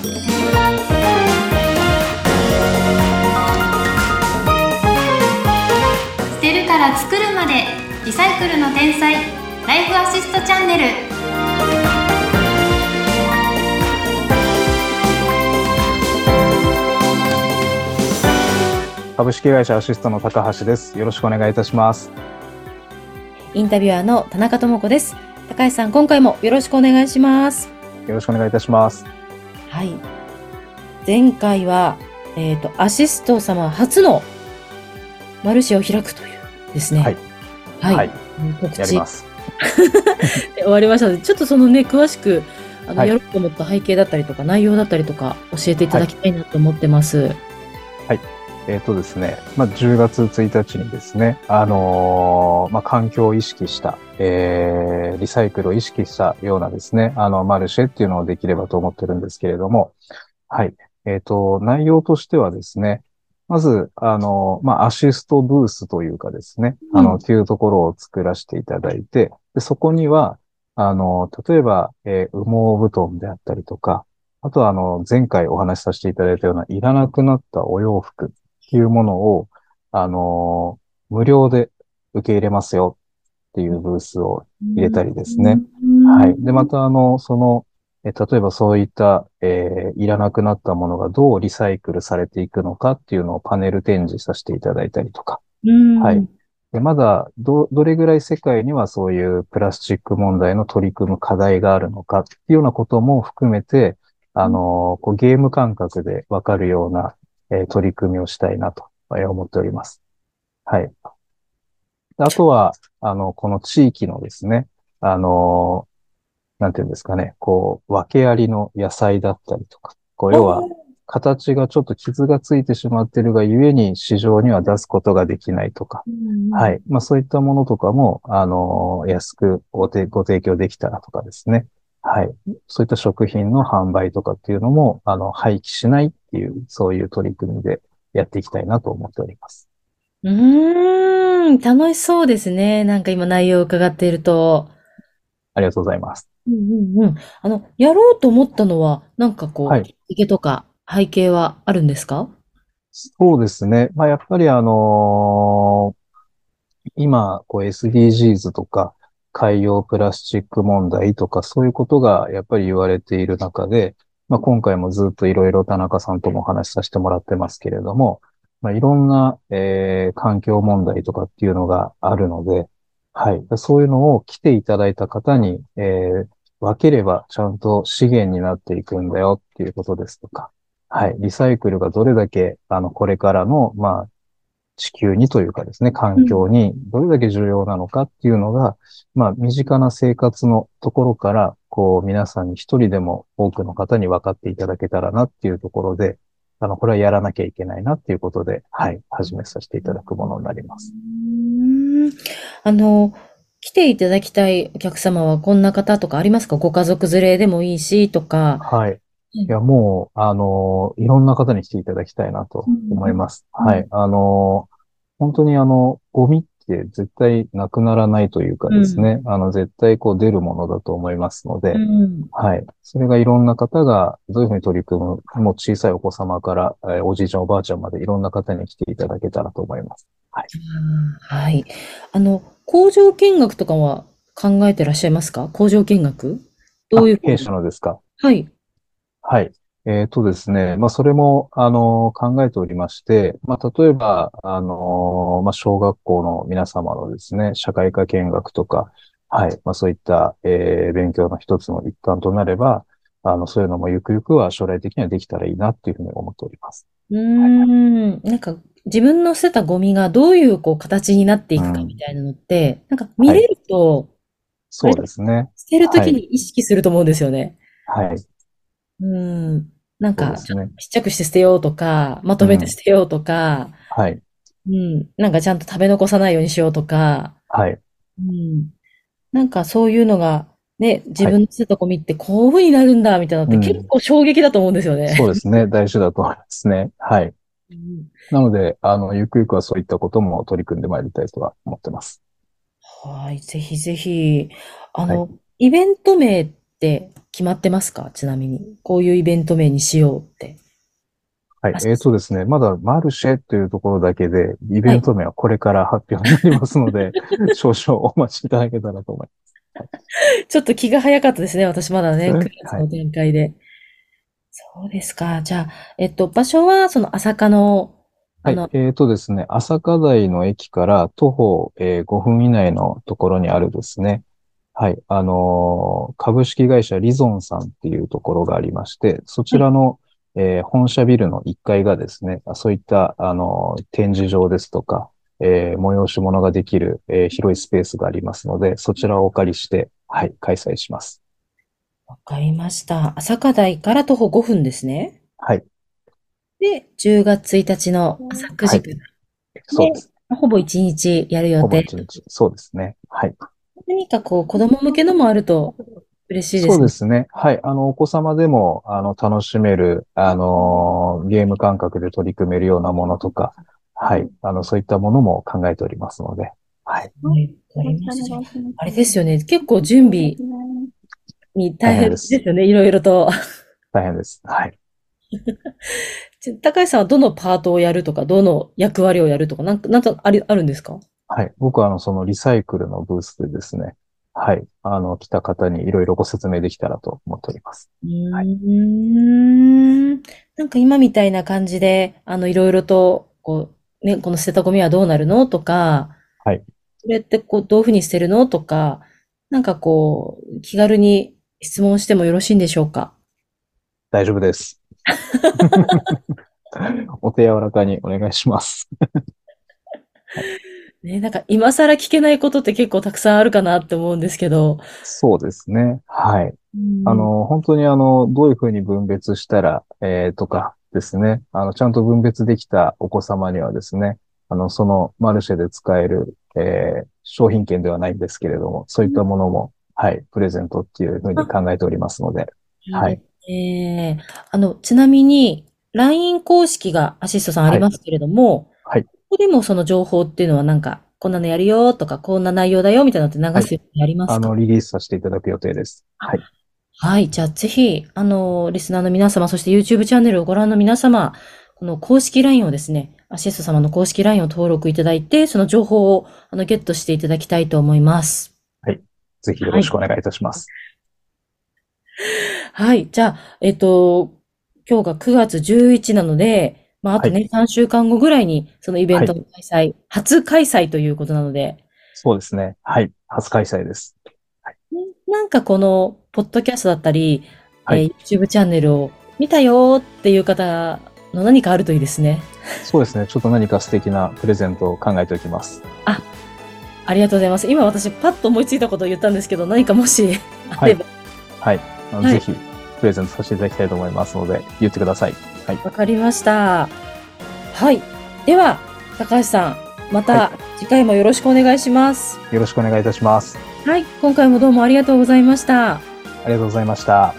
捨てるから作るまでリサイクルの天才ライフアシストチャンネル株式会社アシストの高橋です。よろしくお願いいたします。インタビュアーの田中智子です。高橋さん、今回もよろしくお願いします。よろしくお願いいたします。はい。前回は、えっ、と、アシスト様初のマルシェを開くというですね。はい。はい。はい告知やります。で 終わりましたので、ちょっとそのね、詳しく、あの、はいやろうと思った背景だったりとか、内容だったりとか、教えていただきたいなと思ってます。えっ、とですね、まあ、10月1日にですね、あのーまあ、環境を意識した、えー、リサイクルを意識したようなですね、あの、マルシェっていうのをできればと思ってるんですけれども、はい。えっ、と、内容としてはですね、まず、あの、まあ、アシストブースというかですね、あの、うんっていうところを作らせていただいて、でそこには、あの、例えば、えー羽毛布団であったりとか、あとは、あの、前回お話しさせていただいたような、いらなくなったお洋服いうものを、あの、無料で受け入れますよっていうブースを入れたりですね。はい。で、また、あの、その、え例えばそういった、えーいらなくなったものがどうリサイクルされていくのかっていうのをパネル展示させていただいたりとか。うんはい。でまだ、ど、どれぐらい世界にはそういうプラスチック問題の取り組む課題があるのかっていうようなことも含めて、あの、こうゲーム感覚でわかるような、えー取り組みをしたいなとえー思っております。はい。あとは、あの、この地域のですね、あの、なんていうんですかね、こう、訳ありの野菜だったりとか、こう、要は、形がちょっと傷がついてしまっているがゆえに市場には出すことができないとか、は。い。まあそういったものとかも、あの、安くご提ご提供できたらとかですね。はい。そういった食品の販売とかっていうのも、あの、廃棄しないっていう、そういう取り組みでやっていきたいなと思っております。うーん、楽しそうですね。なんか今内容を伺っていると。ありがとうございます。うんうんうん。あの、やろうと思ったのは、なんかこう、はいきっかけとか背景はあるんですか？そうですね。まあやっぱりあのー今、こう SDGs とか海洋プラスチック問題とかそういうことがやっぱり言われている中で、まあ今回もずっといろいろ田中さんともお話しさせてもらってますけれども、まあいろんな、えー環境問題とかっていうのがあるので、はい。そういうのを来ていただいた方に、えー分ければちゃんと資源になっていくんだよっていうことですとか、はい。リサイクルがどれだけ、あの、これからの、まあ、地球にというかですね、環境にどれだけ重要なのかっていうのが、まあ、身近な生活のところから、こう、皆さんに一人でも多くの方に分かっていただけたらなっていうところで、あの、これはやらなきゃいけないなっていうことで、はい、始めさせていただくものになります。うーんあの、来ていただきたいお客様はこんな方とかありますか？ご家族連れでもいいしとか。はい。いや、もう、あの、いろんな方に来ていただきたいなと思います。うんはい。あの、本当にあの、ゴミって絶対なくならないというかですね、あの、絶対こう出るものだと思いますので、うんはい。それがいろんな方がどういうふうに取り組む、もう小さいお子様から、えーおじいちゃんおばあちゃんまでいろんな方に来ていただけたらと思います。はい。あの、工場見学とかは考えてらっしゃいますか？工場見学？どういうあ弊社のですか？はい。はい。えっとですね。まあ、それも、あの、考えておりまして、まあ、例えば、あの、まあ、小学校の皆様のですね、社会科見学とか、はい。まあ、そういった、えー勉強の一つの一環となれば、あの、そういうのもゆくゆくは将来的にはできたらいいなっていうふうに思っております。うーん。なんか、自分の捨てたゴミがどういうこう形になっていくかみたいなのって、なんか見れると、そうですね。捨てるときに意識すると思うんですよね。はい。うん。なんか、そうですね。ちっちゃくして捨てようとか、まとめて捨てようとか、はい。うん。なんかちゃんと食べ残さないようにしようとか、はい。うん。なんかそういうのが、ね、自分の捨てたゴミってこういう風になるんだ、みたいなのってうん結構衝撃だと思うんですよね。そうですね。大事だと思いますね。はい。うんなので、あの、ゆくゆくはそういったことも取り組んでまいりたいとは思ってます。はい、ぜひぜひ。あの、はイベント名って決まってますか？ちなみに。こういうイベント名にしようって。はいあ。えっ、とですね、まだマルシェというところだけで、イベント名はこれから発表になりますので、少々お待ちいただけたらと思います。ちょっと気が早かったですね。私まだね、うん9月の展開で。そうですか。じゃあ、えっと、場所は、その朝霞の、はい。えっ、とですね、朝霞台の駅から徒歩、えー5分以内のところにあるですね、はい、あのー株式会社リゾンさんっていうところがありまして、そちらの、えー本社ビルの1階がですね、そういった、あのー展示場ですとか、えー催し物ができる、えー広いスペースがありますので、そちらをお借りして、はい、開催します。わかりました。朝霞台から徒歩5分ですね。はい、で、10月1日の朝9時から、そうです。ほぼ1日やる予ほぼ定。一日。そうですね。はい。何かこう、子供向けのもあると嬉しいですね。そうですね。はい。あの、お子様でも、あの、楽しめる、あのーゲーム感覚で取り組めるようなものとか、はい。あの、そういったものも考えておりますので、はい。はい。あれですよね。結構準備に大変ですよね。いろいろと。大変です。はい。ち高橋さんはどのパートをやるとか、どの役割をやるとか、なんか、なんかあり、あるんですか？はい。僕は、あの、そのリサイクルのブースでですね、はい。あの、来た方にいろいろご説明できたらと思っております。うーん。なんか今みたいな感じで、あの、いろいろと、こう、ね、この捨てたゴミはどうなるのとか、はい。それってこう、どういうふうに捨てるのとか、なんかこう、気軽に質問してもよろしいんでしょうか？大丈夫です。お手柔らかにお願いします。ね、なんか今更聞けないことって結構たくさんあるかなって思うんですけど。そうですね。はい。うんあの、本当にあの、どういうふうに分別したら、えーとかですね。あの、ちゃんと分別できたお子様にはですね、あの、そのマルシェで使える、えー商品券ではないんですけれども、そういったものも、はい、プレゼントっていうふうに考えておりますので、はい。ええあの、ちなみに、LINE 公式がアシストさんありますけれども、はいここでもその情報っていうのはなんか、こんなのやるよとか、こんな内容だよみたいなのって流すようにありますか？あの、リリースさせていただく予定です。はい。はい。じゃあ、ぜひ、あの、リスナーの皆様、そして YouTube チャンネルをご覧の皆様、この公式 LINE をですね、アシスト様の公式 LINE を登録いただいて、その情報を、あの、ゲットしていただきたいと思います。ぜひよろしくお願いいたします。はい。じゃあ、えっと、今日が9月11なので、まあ、あとね、3週間後ぐらいに、そのイベントの開催、初開催ということなので、そうですね。はい。初開催です。なんかこの、ポッドキャストだったり、はいえー YouTube チャンネルを見たよっていう方の何かあるといいですね。そうですね。ちょっと何か素敵なプレゼントを考えておきます。ありがとうございます。今私パッと思いついたことを言ったんですけど、何かもしあれば、はい。あのはいぜひ、プレゼントさせていただきたいと思いますので、言ってください。はい。わかりました。はい。では、高橋さん、また次回もよろしくお願いします。よろしくお願いいたします。はい。今回もどうもありがとうございました。ありがとうございました。